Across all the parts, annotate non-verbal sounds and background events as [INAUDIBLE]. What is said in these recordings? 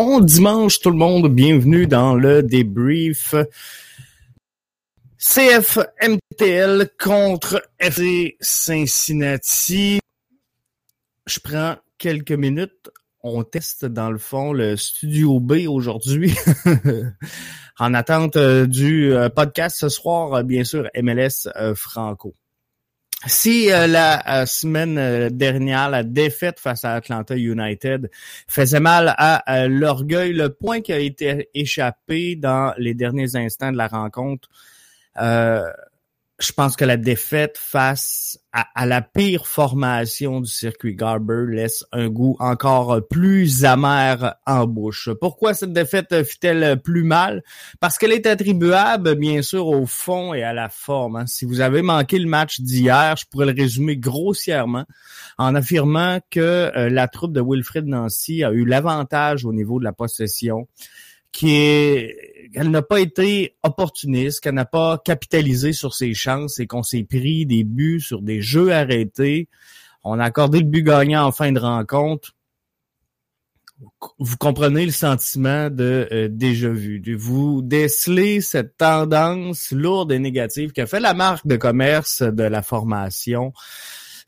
Bon dimanche tout le monde, bienvenue dans le débrief CFMTL contre FC Cincinnati. Je prends quelques minutes. On teste dans le fond le Studio B aujourd'hui [LAUGHS] en attente euh, du euh, podcast ce soir, bien sûr, MLS euh, Franco. Si euh, la euh, semaine euh, dernière, la défaite face à Atlanta United faisait mal à l'orgueil, le point qui a été échappé dans les derniers instants de la rencontre, je pense que la défaite face à, la pire formation du circuit Garber laisse un goût encore plus amer en bouche. Pourquoi cette défaite fit-elle plus mal? Parce qu'elle est attribuable, bien sûr, au fond et à la forme. Hein. Si vous avez manqué le match d'hier, je pourrais le résumer grossièrement en affirmant que euh, la troupe de Wilfred Nancy a eu l'avantage au niveau de la possession qui qu'elle n'a pas été opportuniste, qu'elle n'a pas capitalisé sur ses chances et qu'on s'est pris des buts sur des jeux arrêtés. On a accordé le but gagnant en fin de rencontre. Vous comprenez le sentiment de euh, déjà vu. Vous décelez cette tendance lourde et négative qui a fait la marque de commerce de la formation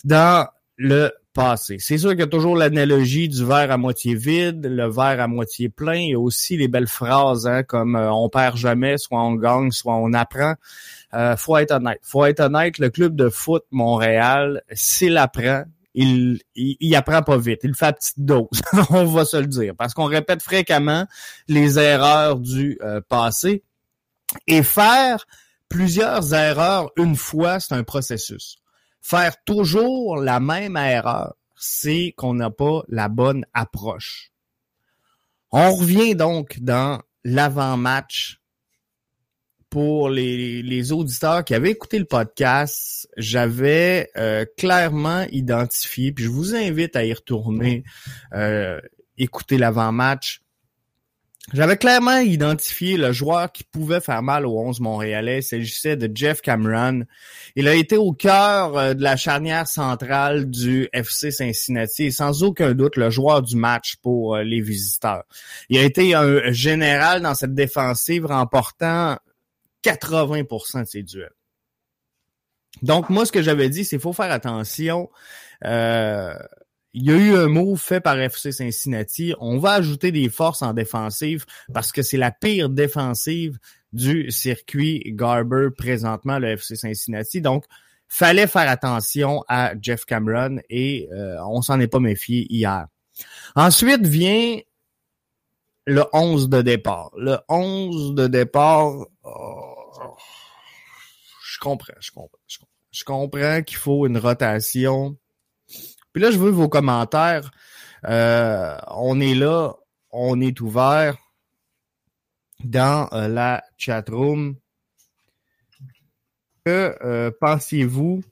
dans le C'est sûr qu'il y a toujours l'analogie du verre à moitié vide, le verre à moitié plein, et aussi les belles phrases hein, comme euh, on perd jamais, soit on gagne, soit on apprend. Euh, faut être honnête. Faut être honnête, le club de foot Montréal, s'il apprend, il, il, apprend pas vite. Il fait petite dose, [LAUGHS] on va se le dire. Parce qu'on répète fréquemment les erreurs du euh, passé. Et faire plusieurs erreurs une fois, c'est un processus. Faire toujours la même erreur, c'est qu'on n'a pas la bonne approche. On revient donc dans l'avant-match pour les, auditeurs qui avaient écouté le podcast, j'avais euh, clairement identifié, puis je vous invite à y retourner, euh, écouter l'avant-match. J'avais clairement identifié le joueur qui pouvait faire mal aux 11 montréalais. Il s'agissait de Jeff Cameron. Il a été au cœur euh, de la charnière centrale du FC Cincinnati et sans aucun doute le joueur du match pour euh, les visiteurs. Il a été un général dans cette défensive remportant 80% de ses duels. Donc moi, ce que j'avais dit, c'est qu'il faut faire attention. Euh, il y a eu un mot fait par FC Cincinnati. On va ajouter des forces en défensive parce que c'est la pire défensive du circuit Garber présentement, le FC Cincinnati. Donc, fallait faire attention à Jeff Cameron et euh, on s'en est pas méfié hier. Ensuite vient le 11 de départ. Le 11 de départ, oh, je comprends, je comprends, je comprends. Je comprends qu'il faut une rotation puis là, je veux vos commentaires. Euh, on est là, on est ouvert dans euh, la chat room. Que euh, pensiez-vous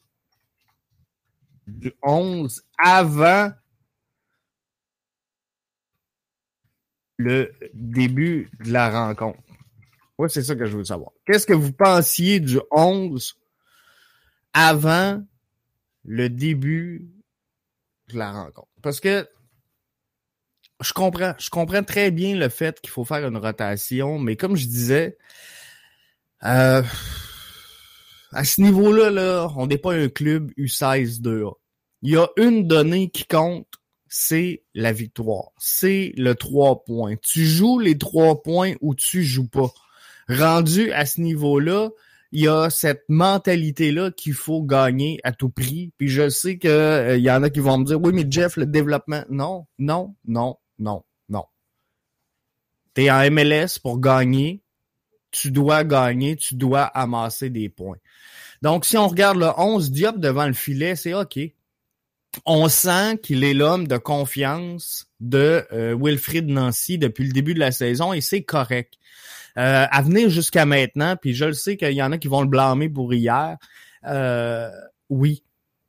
du 11 avant le début de la rencontre? Oui, c'est ça que je veux savoir. Qu'est-ce que vous pensiez du 11 avant le début la rencontre. Parce que je comprends, je comprends très bien le fait qu'il faut faire une rotation, mais comme je disais, euh, à ce niveau-là, là, on n'est pas un club U16-2A. Il y a une donnée qui compte, c'est la victoire. C'est le 3 points. Tu joues les trois points ou tu joues pas. Rendu à ce niveau-là, il y a cette mentalité-là qu'il faut gagner à tout prix. Puis je sais qu'il euh, y en a qui vont me dire Oui, mais Jeff, le développement. Non, non, non, non, non. Tu es en MLS pour gagner. Tu dois gagner, tu dois amasser des points. Donc, si on regarde le 11 Diop devant le filet, c'est OK. On sent qu'il est l'homme de confiance de euh, Wilfried Nancy depuis le début de la saison et c'est correct. Euh, à venir jusqu'à maintenant, puis je le sais qu'il y en a qui vont le blâmer pour hier. Euh, oui,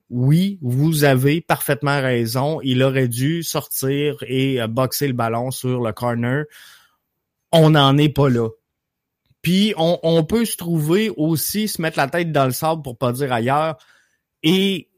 oui, vous avez parfaitement raison. Il aurait dû sortir et euh, boxer le ballon sur le corner. On n'en est pas là. Puis on, peut se trouver aussi, se mettre la tête dans le sable pour pas dire ailleurs, et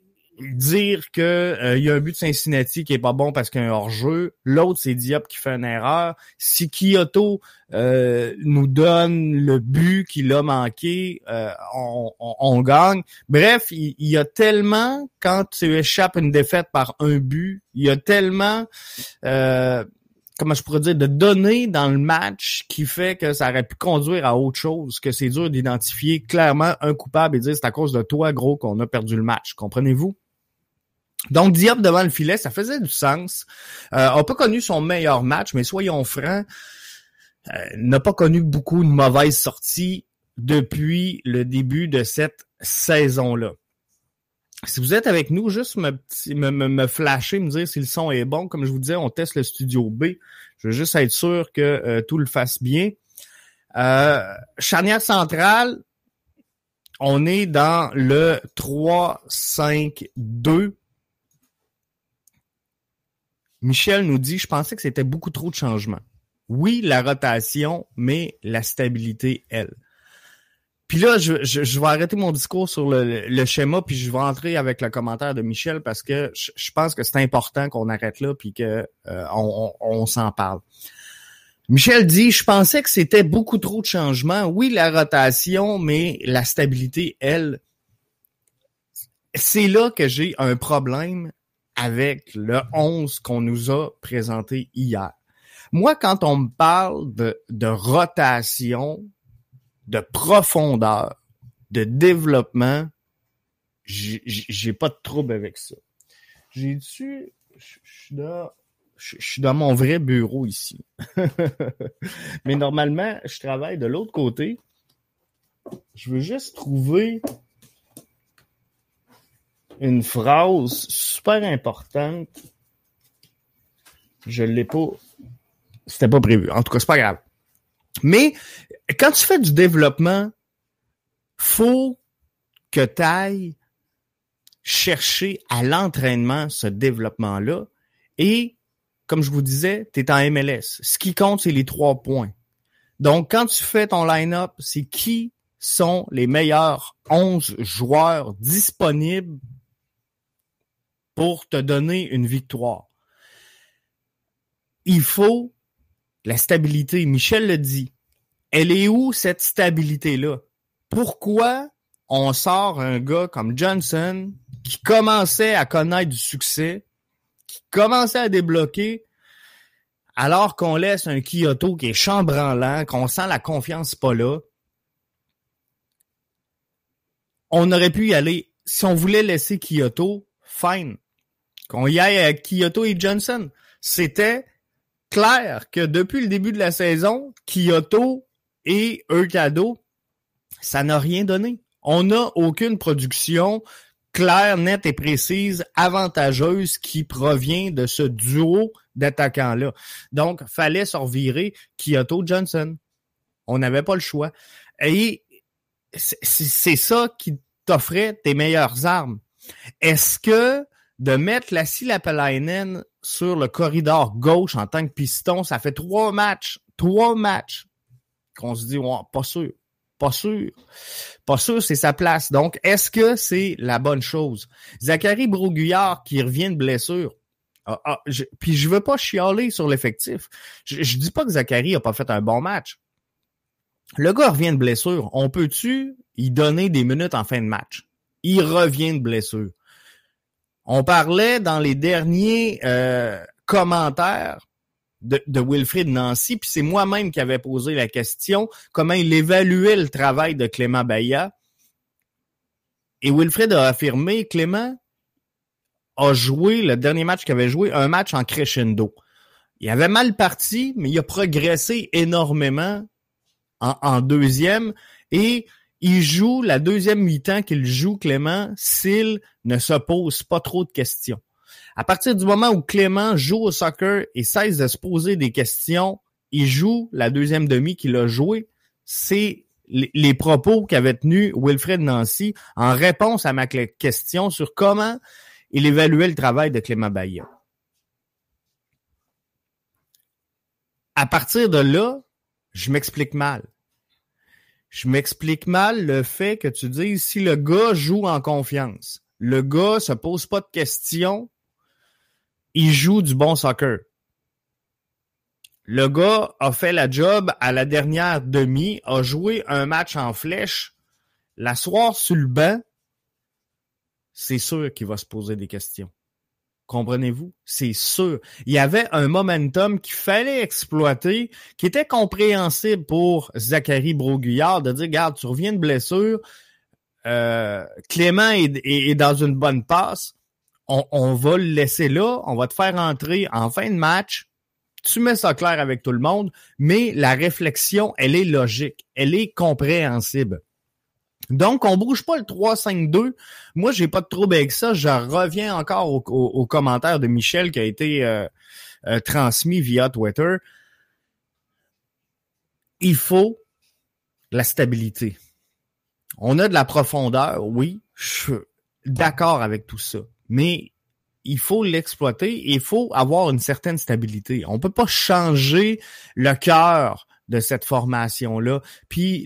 dire que euh, il y a un but de Cincinnati qui est pas bon parce qu'il y a un hors-jeu, l'autre c'est Diop qui fait une erreur. Si Kyoto euh, nous donne le but qu'il a manqué, euh, on, gagne. Bref, il, y a tellement quand tu échappes une défaite par un but, il y a tellement comment je pourrais dire, de données dans le match qui fait que ça aurait pu conduire à autre chose, que c'est dur d'identifier clairement un coupable et dire c'est à cause de toi, gros, qu'on a perdu le match. Comprenez-vous? Donc, Diop devant le filet, ça faisait du sens. Euh, on n'a pas connu son meilleur match, mais soyons francs, euh, n'a pas connu beaucoup de mauvaises sorties depuis le début de cette saison-là. Si vous êtes avec nous, juste me, flasher, me dire si le son est bon. Comme je vous disais, on teste le studio B. Je veux juste être sûr que euh, tout le fasse bien. Euh, charnière centrale, on est dans le 3-5-2. Michel nous dit, je pensais que c'était beaucoup trop de changements. Oui, la rotation, mais la stabilité, elle. Puis là, je, je, vais arrêter mon discours sur le, schéma, puis je vais entrer avec le commentaire de Michel parce que je, pense que c'est important qu'on arrête là, puis que euh, on, s'en parle. Michel dit, je pensais que c'était beaucoup trop de changements. Oui, la rotation, mais la stabilité, elle, c'est là que j'ai un problème avec le 11 qu'on nous a présenté hier. Moi, quand on me parle de, rotation, de profondeur, de développement, j'ai pas de trouble avec ça. J'ai dans, je suis dans mon vrai bureau ici. [LAUGHS] Mais normalement, je travaille de l'autre côté. Je veux juste trouver une phrase super importante. Je l'ai pas. C'était pas prévu. En tout cas, c'est pas grave. Mais quand tu fais du développement, faut que tu ailles chercher à l'entraînement ce développement-là. Et, comme je vous disais, tu es en MLS. Ce qui compte, c'est les trois points. Donc, quand tu fais ton line-up, c'est qui sont les meilleurs 11 joueurs disponibles pour te donner une victoire. Il faut la stabilité. Michel le dit. Elle est où cette stabilité-là? Pourquoi on sort un gars comme Johnson qui commençait à connaître du succès, qui commençait à débloquer, alors qu'on laisse un Kyoto qui est chambranlant, qu'on sent la confiance pas là? On aurait pu y aller. Si on voulait laisser Kyoto, fine. Qu'on y aille avec Kyoto et Johnson. C'était clair que depuis le début de la saison, Kyoto et cadeau, ça n'a rien donné. On n'a aucune production claire, nette et précise, avantageuse qui provient de ce duo d'attaquants-là. Donc, fallait se revirer Kyoto Johnson. On n'avait pas le choix. Et c'est ça qui t'offrait tes meilleures armes. Est-ce que de mettre la Lapalainen sur le corridor gauche en tant que piston, ça fait trois matchs, trois matchs qu'on se dit, ouais, pas sûr, pas sûr, pas sûr, c'est sa place. Donc, est-ce que c'est la bonne chose? Zachary Broguillard qui revient de blessure. Ah, ah, je, puis je veux pas chialer sur l'effectif. Je, je dis pas que Zachary a pas fait un bon match. Le gars revient de blessure. On peut-tu y donner des minutes en fin de match? Il revient de blessure. On parlait dans les derniers euh, commentaires de, de, Wilfrid Nancy, puis c'est moi-même qui avais posé la question, comment il évaluait le travail de Clément Baillat. Et Wilfrid a affirmé, Clément a joué, le dernier match qu'il avait joué, un match en crescendo. Il avait mal parti, mais il a progressé énormément en, en deuxième. Et il joue la deuxième mi-temps qu'il joue, Clément, s'il ne se pose pas trop de questions. À partir du moment où Clément joue au soccer et cesse de se poser des questions, il joue la deuxième demi qu'il a joué. C'est les propos qu'avait tenus Wilfred Nancy en réponse à ma question sur comment il évaluait le travail de Clément Baillat. À partir de là, je m'explique mal je m'explique mal le fait que tu dises si le gars joue en confiance. Le gars se pose pas de questions. Il joue du bon soccer. Le gars a fait la job à la dernière demi, a joué un match en flèche. La sur le banc, c'est sûr qu'il va se poser des questions. Comprenez-vous? C'est sûr. Il y avait un momentum qu'il fallait exploiter, qui était compréhensible pour Zachary Broguillard de dire, regarde, tu reviens de blessure, euh, Clément est, dans une bonne passe, on, on va le laisser là, on va te faire entrer en fin de match, tu mets ça clair avec tout le monde, mais la réflexion, elle est logique, elle est compréhensible. Donc, on bouge pas le 3-5-2. Moi, j'ai pas de trouble avec ça. Je reviens encore au, commentaire de Michel qui a été euh, euh, transmis via Twitter. Il faut la stabilité. On a de la profondeur, oui, je suis d'accord avec tout ça. Mais il faut l'exploiter il faut avoir une certaine stabilité. On peut pas changer le cœur de cette formation-là. Puis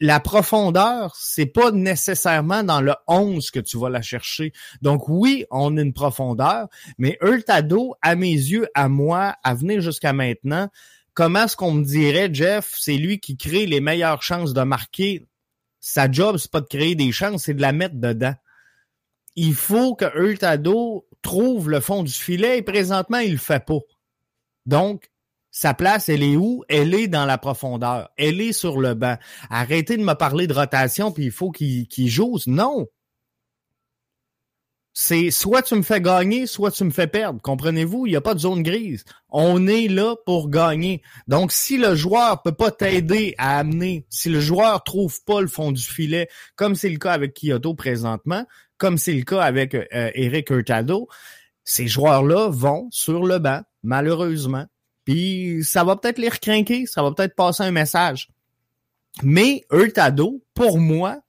la profondeur, c'est pas nécessairement dans le 11 que tu vas la chercher. Donc oui, on a une profondeur, mais Hurtado, à mes yeux, à moi, à venir jusqu'à maintenant, comment est-ce qu'on me dirait, Jeff, c'est lui qui crée les meilleures chances de marquer. Sa job, c'est pas de créer des chances, c'est de la mettre dedans. Il faut que Hurtado trouve le fond du filet et présentement, il le fait pas. Donc, sa place, elle est où? Elle est dans la profondeur. Elle est sur le banc. Arrêtez de me parler de rotation, puis il faut qu'il joue. Non. C'est soit tu me fais gagner, soit tu me fais perdre. Comprenez-vous? Il n'y a pas de zone grise. On est là pour gagner. Donc, si le joueur peut pas t'aider à amener, si le joueur trouve pas le fond du filet, comme c'est le cas avec Kyoto présentement, comme c'est le cas avec euh, Eric Hurtado, ces joueurs-là vont sur le banc, malheureusement. Ça va peut-être les recrinquer, ça va peut-être passer un message. Mais Hurtado, pour moi,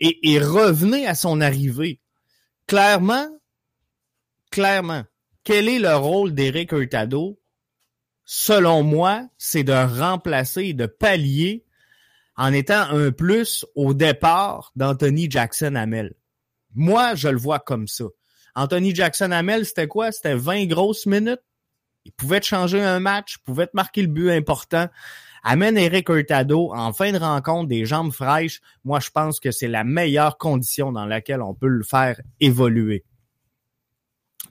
et, et revenez à son arrivée. Clairement, clairement, quel est le rôle d'Eric Hurtado? Selon moi, c'est de remplacer, de pallier en étant un plus au départ d'Anthony Jackson Hamel. Moi, je le vois comme ça. Anthony Jackson Hamel, c'était quoi? C'était 20 grosses minutes? Il pouvait te changer un match, pouvait te marquer le but important. Amène Eric Hurtado en fin de rencontre, des jambes fraîches. Moi, je pense que c'est la meilleure condition dans laquelle on peut le faire évoluer.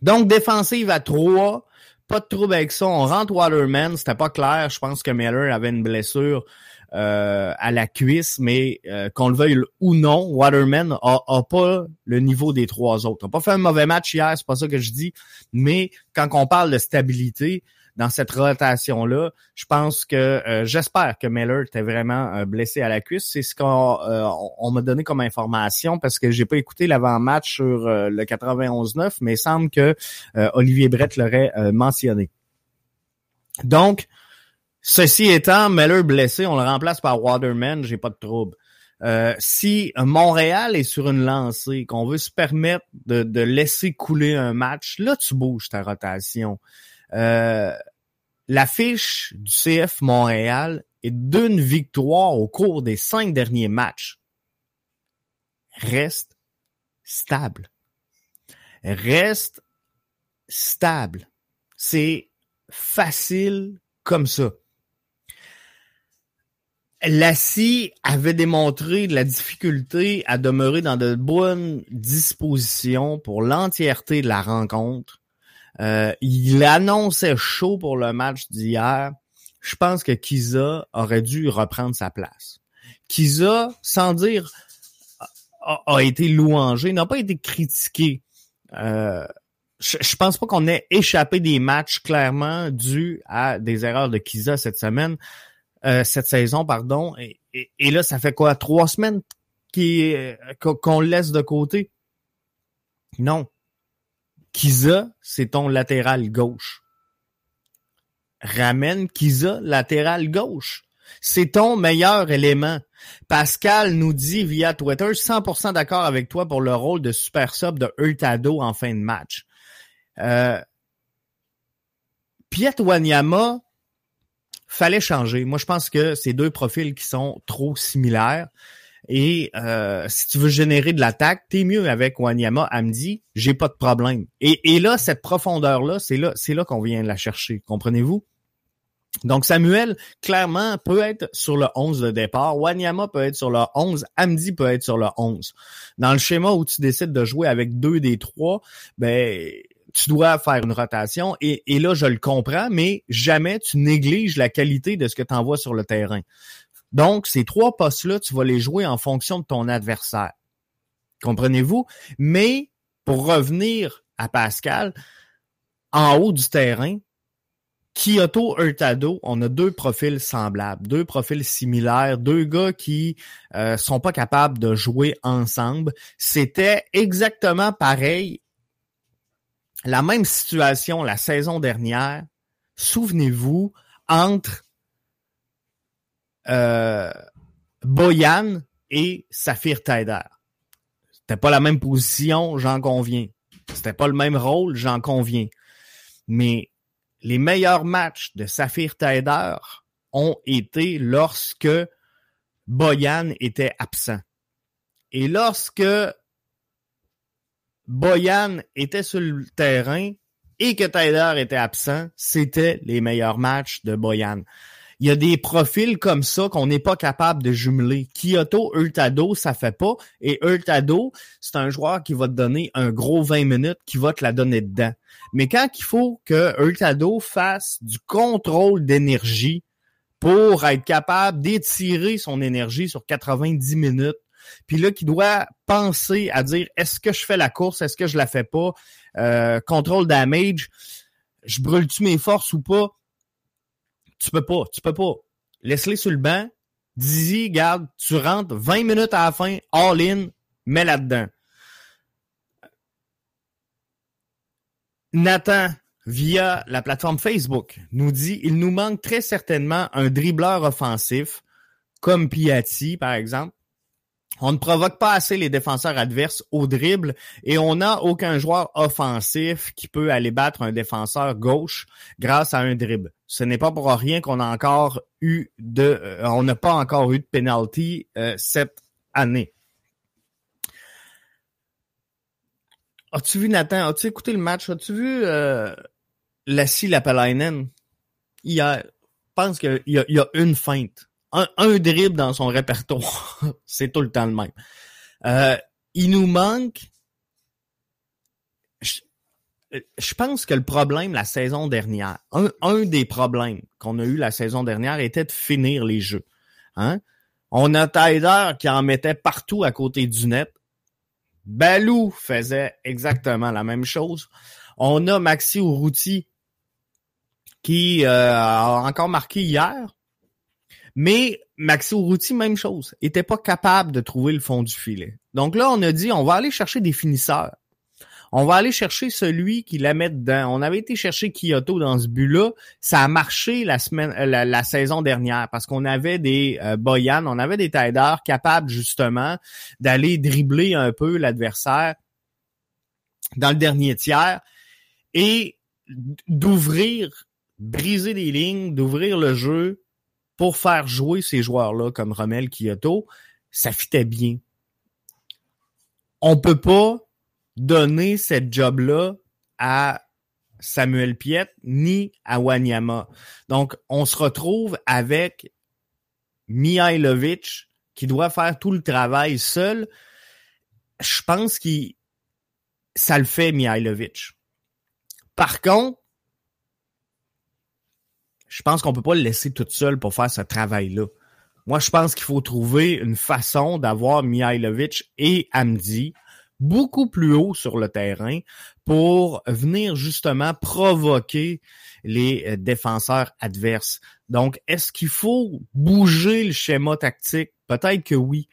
Donc, défensive à 3, pas de trouble avec ça. On rentre Waterman, c'était pas clair. Je pense que Miller avait une blessure euh, à la cuisse, mais euh, qu'on le veuille ou non, Waterman a, pas le niveau des trois autres. N'a pas fait un mauvais match hier, c'est pas ça que je dis, mais quand on parle de stabilité dans cette rotation-là, je pense que euh, j'espère que Miller était vraiment blessé à la cuisse. C'est ce qu'on on, m'a donné comme information parce que j'ai pas écouté l'avant-match sur le 91-9, mais il semble que Olivier Brett l'aurait mentionné. Donc, Ceci étant, Meller blessé, on le remplace par Waterman, j'ai pas de trouble. Euh, si Montréal est sur une lancée, qu'on veut se permettre de, laisser couler un match, là tu bouges ta rotation. Euh, L'affiche du CF Montréal est d'une victoire au cours des cinq derniers matchs. Reste stable. Reste stable. C'est facile comme ça. Lassie avait démontré de la difficulté à demeurer dans de bonnes dispositions pour l'entièreté de la rencontre. Euh, il annonçait chaud pour le match d'hier. Je pense que Kiza aurait dû reprendre sa place. Kiza, sans dire a, été louangé, n'a pas été critiqué. Euh, je, pense pas qu'on ait échappé des matchs clairement dus à des erreurs de Kiza cette semaine. Euh, cette saison, pardon. Et, là, ça fait quoi? Trois semaines euh, qu'on le laisse de côté? Non. Kiza, c'est ton latéral gauche. Ramène Kiza, latéral gauche. C'est ton meilleur élément. Pascal nous dit via Twitter 100% d'accord avec toi pour le rôle de super sub de Hurtado en fin de match. Euh, Piet Wanyama, fallait changer. Moi, je pense que ces deux profils qui sont trop similaires. Et euh, si tu veux générer de l'attaque, t'es mieux avec Wanyama, Amdi, j'ai pas de problème. Et, et là, cette profondeur-là, c'est là, c'est là qu'on vient la chercher. Comprenez-vous? Donc, Samuel, clairement, peut être sur le 11 de départ. Wanyama peut être sur le 11. Amdi peut être sur le 11. Dans le schéma où tu décides de jouer avec deux des trois, ben, tu dois faire une rotation. Et, et là, je le comprends, mais jamais tu négliges la qualité de ce que tu envoies sur le terrain. Donc, ces trois postes-là, tu vas les jouer en fonction de ton adversaire. Comprenez-vous? Mais pour revenir à Pascal, en haut du terrain, Kyoto Hurtado, on a deux profils semblables, deux profils similaires, deux gars qui euh, sont pas capables de jouer ensemble. C'était exactement pareil, la même situation la saison dernière. Souvenez-vous, entre euh, Boyan et Saphir Taider. C'était pas la même position, j'en conviens. C'était pas le même rôle, j'en conviens. Mais les meilleurs matchs de Saphir Taider ont été lorsque Boyan était absent. Et lorsque Boyan était sur le terrain et que Taider était absent, c'était les meilleurs matchs de Boyan. Il y a des profils comme ça qu'on n'est pas capable de jumeler. Kyoto, Hurtado, ça fait pas. Et Hurtado, c'est un joueur qui va te donner un gros 20 minutes, qui va te la donner dedans. Mais quand il faut que Hurtado fasse du contrôle d'énergie pour être capable d'étirer son énergie sur 90 minutes, puis là, qui doit penser à dire est-ce que je fais la course, est-ce que je la fais pas, euh, contrôle damage, je brûle-tu mes forces ou pas? Tu peux pas, tu peux pas. Laisse-les sur le banc. Dis-y, garde, tu rentres 20 minutes à la fin, all in, mets là-dedans. Nathan, via la plateforme Facebook, nous dit il nous manque très certainement un dribbleur offensif, comme Piatti, par exemple, on ne provoque pas assez les défenseurs adverses au dribble et on n'a aucun joueur offensif qui peut aller battre un défenseur gauche grâce à un dribble. Ce n'est pas pour rien qu'on a encore eu de, euh, on n'a pas encore eu de penalty euh, cette année. As-tu vu Nathan? As-tu écouté le match? As-tu vu euh, Lassie Lapalainen hier? Je pense qu'il y, y, a une feinte un, un dribble dans son répertoire. [LAUGHS] c'est tout le temps le même. Euh, il nous manque. Je, pense que le problème la saison dernière, un, un des problèmes qu'on a eu la saison dernière était de finir les jeux. Hein? On a Tyler qui en mettait partout à côté du net. Balou faisait exactement la même chose. On a Maxi Urruti qui euh, a encore marqué hier. Mais Maxi Urruti, même chose, était pas capable de trouver le fond du filet. Donc là, on a dit, on va aller chercher des finisseurs. On va aller chercher celui qui la met dedans. On avait été chercher Kyoto dans ce but-là. Ça a marché la semaine, euh, la, saison dernière parce qu'on avait des euh, Boyan, on avait des Tiders capables justement d'aller dribbler un peu l'adversaire dans le dernier tiers et d'ouvrir, briser des lignes, d'ouvrir le jeu pour faire jouer ces joueurs-là comme Romel Kyoto, ça fitait bien. On peut pas donner cette job-là à Samuel Piet ni à Wanyama. Donc, on se retrouve avec Mihailovic qui doit faire tout le travail seul. Je pense qu'il ça le fait Mihailovic. Par contre, pense qu'on peut pas le laisser toute seule pour faire ce travail-là. Moi, je pense qu'il faut trouver une façon d'avoir Mihailovic et Amdi beaucoup plus haut sur le terrain pour venir justement provoquer les euh, défenseurs adverses. Donc, est-ce qu'il faut bouger le schéma tactique? Peut-être que oui.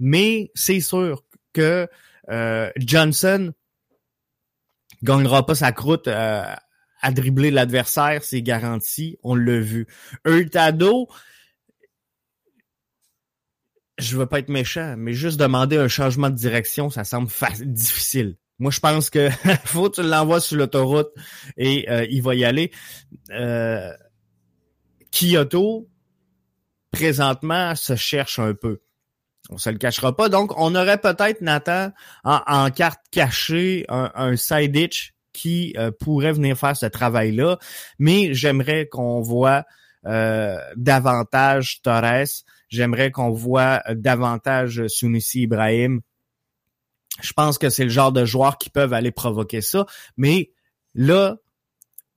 Mais c'est sûr que euh, Johnson gagnera pas sa croûte euh, à dribbler l'adversaire, c'est garanti. On l'a vu. Hurtado, je veux pas être méchant, mais juste demander un changement de direction, ça semble difficile. Moi, je pense que [LAUGHS] faut que tu l'envoies sur l'autoroute et euh, il va y aller. Euh, Kyoto, présentement, se cherche un peu. On se le cachera pas. Donc, on aurait peut-être, Nathan, en, carte cachée, un, side itch qui euh, pourrait venir faire ce travail-là. Mais j'aimerais qu'on voit euh, davantage Torres. J'aimerais qu'on voit davantage Sunusi Ibrahim. Je pense que c'est le genre de joueurs qui peuvent aller provoquer ça. Mais là,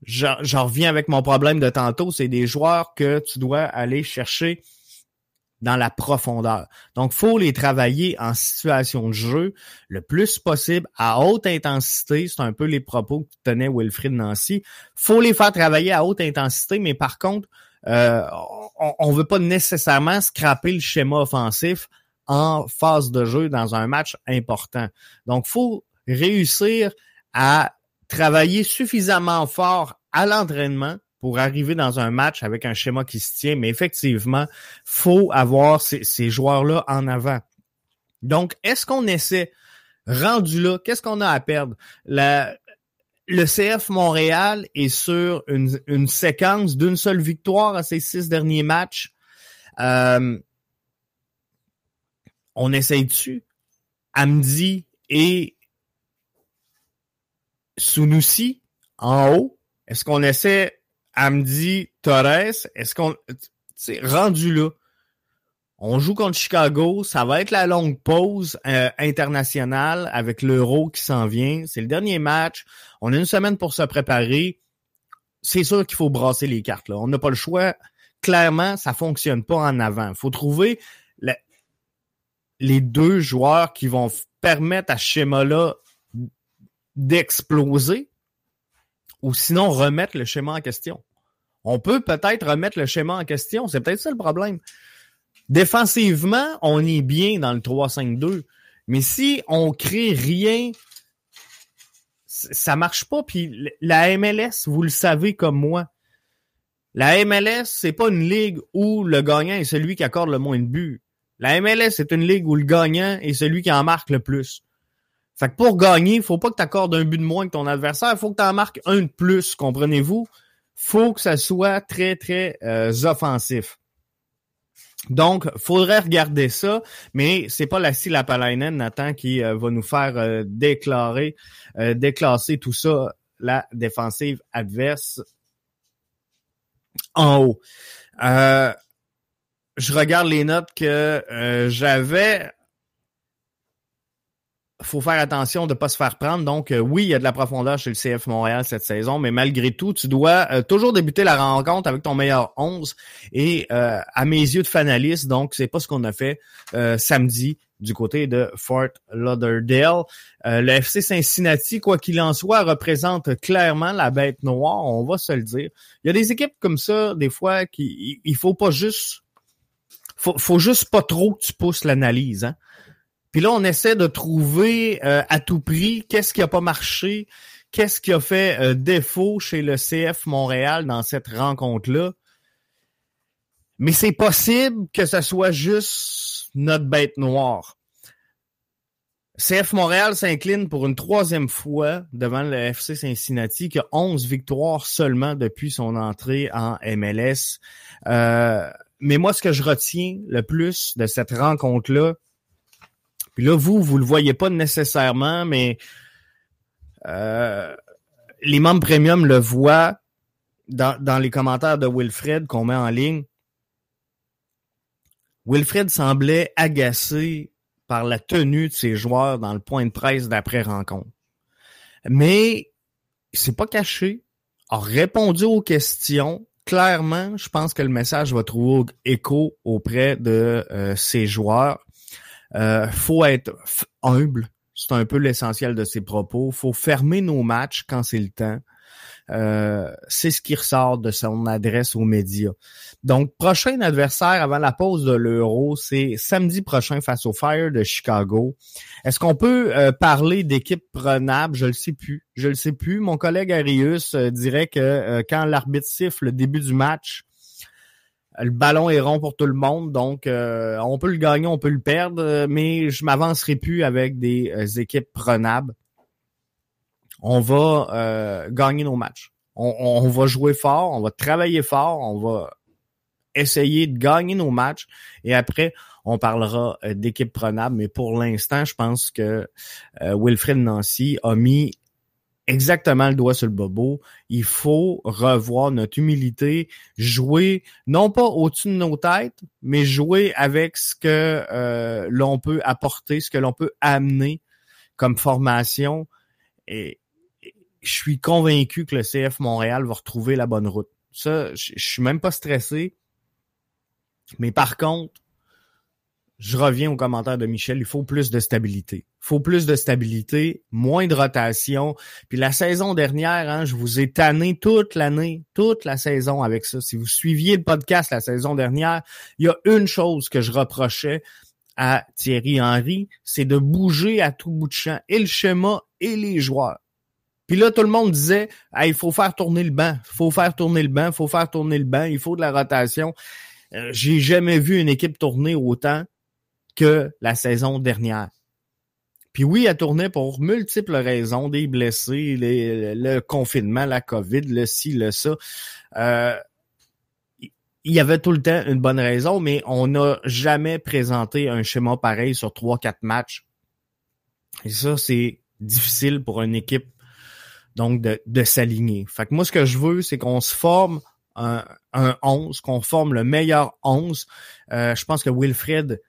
j'en reviens avec mon problème de tantôt. C'est des joueurs que tu dois aller chercher dans la profondeur. Donc, faut les travailler en situation de jeu le plus possible, à haute intensité. C'est un peu les propos que tenait Wilfried Nancy. faut les faire travailler à haute intensité, mais par contre, euh, on ne veut pas nécessairement scraper le schéma offensif en phase de jeu dans un match important. Donc, faut réussir à travailler suffisamment fort à l'entraînement pour arriver dans un match avec un schéma qui se tient, mais effectivement, faut avoir ces, joueurs-là en avant. Donc, est-ce qu'on essaie, rendu là, qu'est-ce qu'on a à perdre? le CF Montréal est sur une, séquence d'une seule victoire à ses six derniers matchs. Euh, on essaye dessus. Amdi et Sunusi en haut. Est-ce qu'on essaie Amdi Torres, est-ce qu'on. Rendu là. On joue contre Chicago, ça va être la longue pause euh, internationale avec l'Euro qui s'en vient. C'est le dernier match. On a une semaine pour se préparer. C'est sûr qu'il faut brasser les cartes. Là. On n'a pas le choix. Clairement, ça fonctionne pas en avant. Il faut trouver les deux joueurs qui vont permettre à ce schéma-là d'exploser ou sinon remettre le schéma en question. On peut peut-être remettre le schéma en question. C'est peut-être ça le problème. Défensivement, on est bien dans le 3-5-2. Mais si on crée rien, ça marche pas. Puis la MLS, vous le savez comme moi, la MLS, c'est pas une ligue où le gagnant est celui qui accorde le moins de buts. La MLS, c'est une ligue où le gagnant est celui qui en marque le plus. Fait que pour gagner, faut pas que tu accordes un but de moins que ton adversaire, faut que tu en marques un de plus, comprenez-vous? Faut que ça soit très, très euh, offensif. Donc, faudrait regarder ça, mais c'est pas la Lapalainen, Nathan, qui euh, va nous faire euh, déclarer, déclasser tout ça, la défensive adverse en haut. je regarde les notes que j'avais faut faire attention de pas se faire prendre. Donc, euh, oui, il y a de la profondeur chez le CF Montréal cette saison, mais malgré tout, tu dois euh, toujours débuter la rencontre avec ton meilleur 11. Et euh, à mes yeux de fanaliste, donc c'est pas ce qu'on a fait samedi du côté de Fort Lauderdale. le FC Cincinnati, quoi qu'il en soit, représente clairement la bête noire, on va se le dire. Il y a des équipes comme ça, des fois, qui il faut pas juste faut, faut juste pas trop que tu pousses l'analyse. Hein? Puis là, on essaie de trouver euh, à tout prix qu'est-ce qui a pas marché, qu'est-ce qui a fait euh, défaut chez le CF Montréal dans cette rencontre-là. Mais c'est possible que ce soit juste notre bête noire. CF Montréal s'incline pour une troisième fois devant le FC Cincinnati qui a 11 victoires seulement depuis son entrée en MLS. Euh, mais moi, ce que je retiens le plus de cette rencontre-là, puis là, vous, vous le voyez pas nécessairement, mais euh, les membres premium le voient dans, dans les commentaires de Wilfred qu'on met en ligne. Wilfred semblait agacé par la tenue de ses joueurs dans le point de presse d'après-rencontre. Mais c'est pas caché, a répondu aux questions. Clairement, je pense que le message va trouver écho auprès de euh, ses joueurs. Euh, faut être humble. C'est un peu l'essentiel de ses propos. Faut fermer nos matchs quand c'est le temps. Euh, c'est ce qui ressort de son adresse aux médias. Donc, prochain adversaire avant la pause de l'Euro, c'est samedi prochain face au Fire de Chicago. Est-ce qu'on peut euh, parler d'équipe prenable? Je le sais plus. Je le sais plus. Mon collègue Arius euh, dirait que quand l'arbitre siffle le début du match, le ballon est rond pour tout le monde, donc euh, on peut le gagner, on peut le perdre, mais je m'avancerai plus avec des euh, équipes prenables. On va euh, gagner nos matchs. On, va jouer fort, on va travailler fort, on va essayer de gagner nos matchs et après, on parlera d'équipe prenable, mais pour l'instant, je pense que Wilfred Nancy a mis exactement le doigt sur le bobo. Il faut revoir notre humilité, jouer non pas au-dessus de nos têtes, mais jouer avec ce que euh, l'on peut apporter, ce que l'on peut amener comme formation. Et, je suis convaincu que le CF Montréal va retrouver la bonne route. Ça, je, je suis même pas stressé. Mais par contre, je reviens au commentaire de Michel, il faut plus de stabilité. Il faut plus de stabilité, moins de rotation. Puis la saison dernière, hein, je vous ai tanné toute l'année, toute la saison avec ça. Si vous suiviez le podcast la saison dernière, il y a une chose que je reprochais à Thierry Henry, c'est de bouger à tout bout de champ, et le schéma et les joueurs. Puis là, tout le monde disait, il faut faire tourner le banc, il faut faire tourner le banc, il faut faire tourner le banc, il faut de la rotation. Euh, j'ai jamais vu une équipe tourner autant que la saison dernière. Puis oui, elle tournait pour multiples raisons, des blessés, le confinement, la COVID, le ci, le ça. Euh, il y avait tout le temps une bonne raison, mais on n'a jamais présenté un schéma pareil sur trois, quatre matchs. Et ça, c'est difficile pour une équipe donc de, de s'aligner. Fait que moi, ce que je veux, c'est qu'on se forme un, un 11, qu'on forme le meilleur 11. Euh, je pense que Wilfred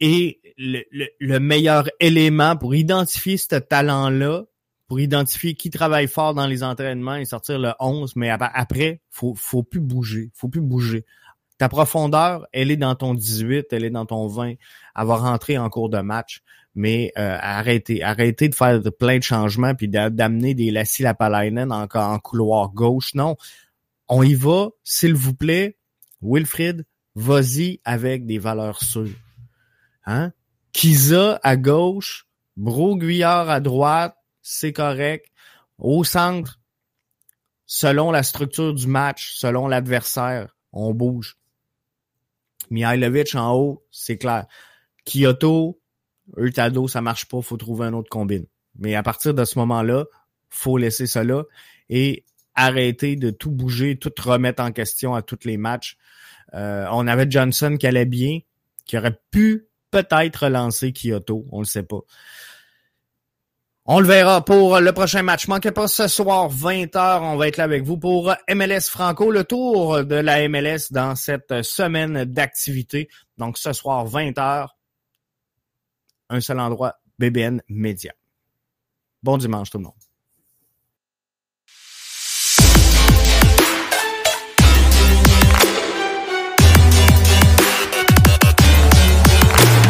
et le, meilleur élément pour identifier ce talent-là, pour identifier qui travaille fort dans les entraînements et sortir le 11, mais après, faut, faut plus bouger, faut plus bouger. Ta profondeur, elle est dans ton 18, elle est dans ton 20, elle va en cours de match, mais euh, arrêtez, arrêtez de faire plein de changements puis d'amener des Lassie Lapalainen en, en couloir gauche. Non, on y va, s'il vous plaît, Wilfrid, vas-y avec des valeurs sûres. Hein? Kiza à gauche, Broguillard à droite, c'est correct. Au centre, selon la structure du match, selon l'adversaire, on bouge. Mihailovic en haut, c'est clair. Kyoto, Eutado, ça marche pas, faut trouver un autre combine. Mais à partir de ce moment-là, faut laisser cela et arrêter de tout bouger, tout remettre en question à tous les matchs. Euh, on avait Johnson qui allait bien, qui aurait pu peut-être relancer Kyoto, on le sait pas. On le verra pour le prochain match. Manquez pas ce soir, 20h, on va être là avec vous pour MLS Franco, le tour de la MLS dans cette semaine d'activité. Donc ce soir, 20h, un seul endroit, BBN Média. Bon dimanche tout le monde.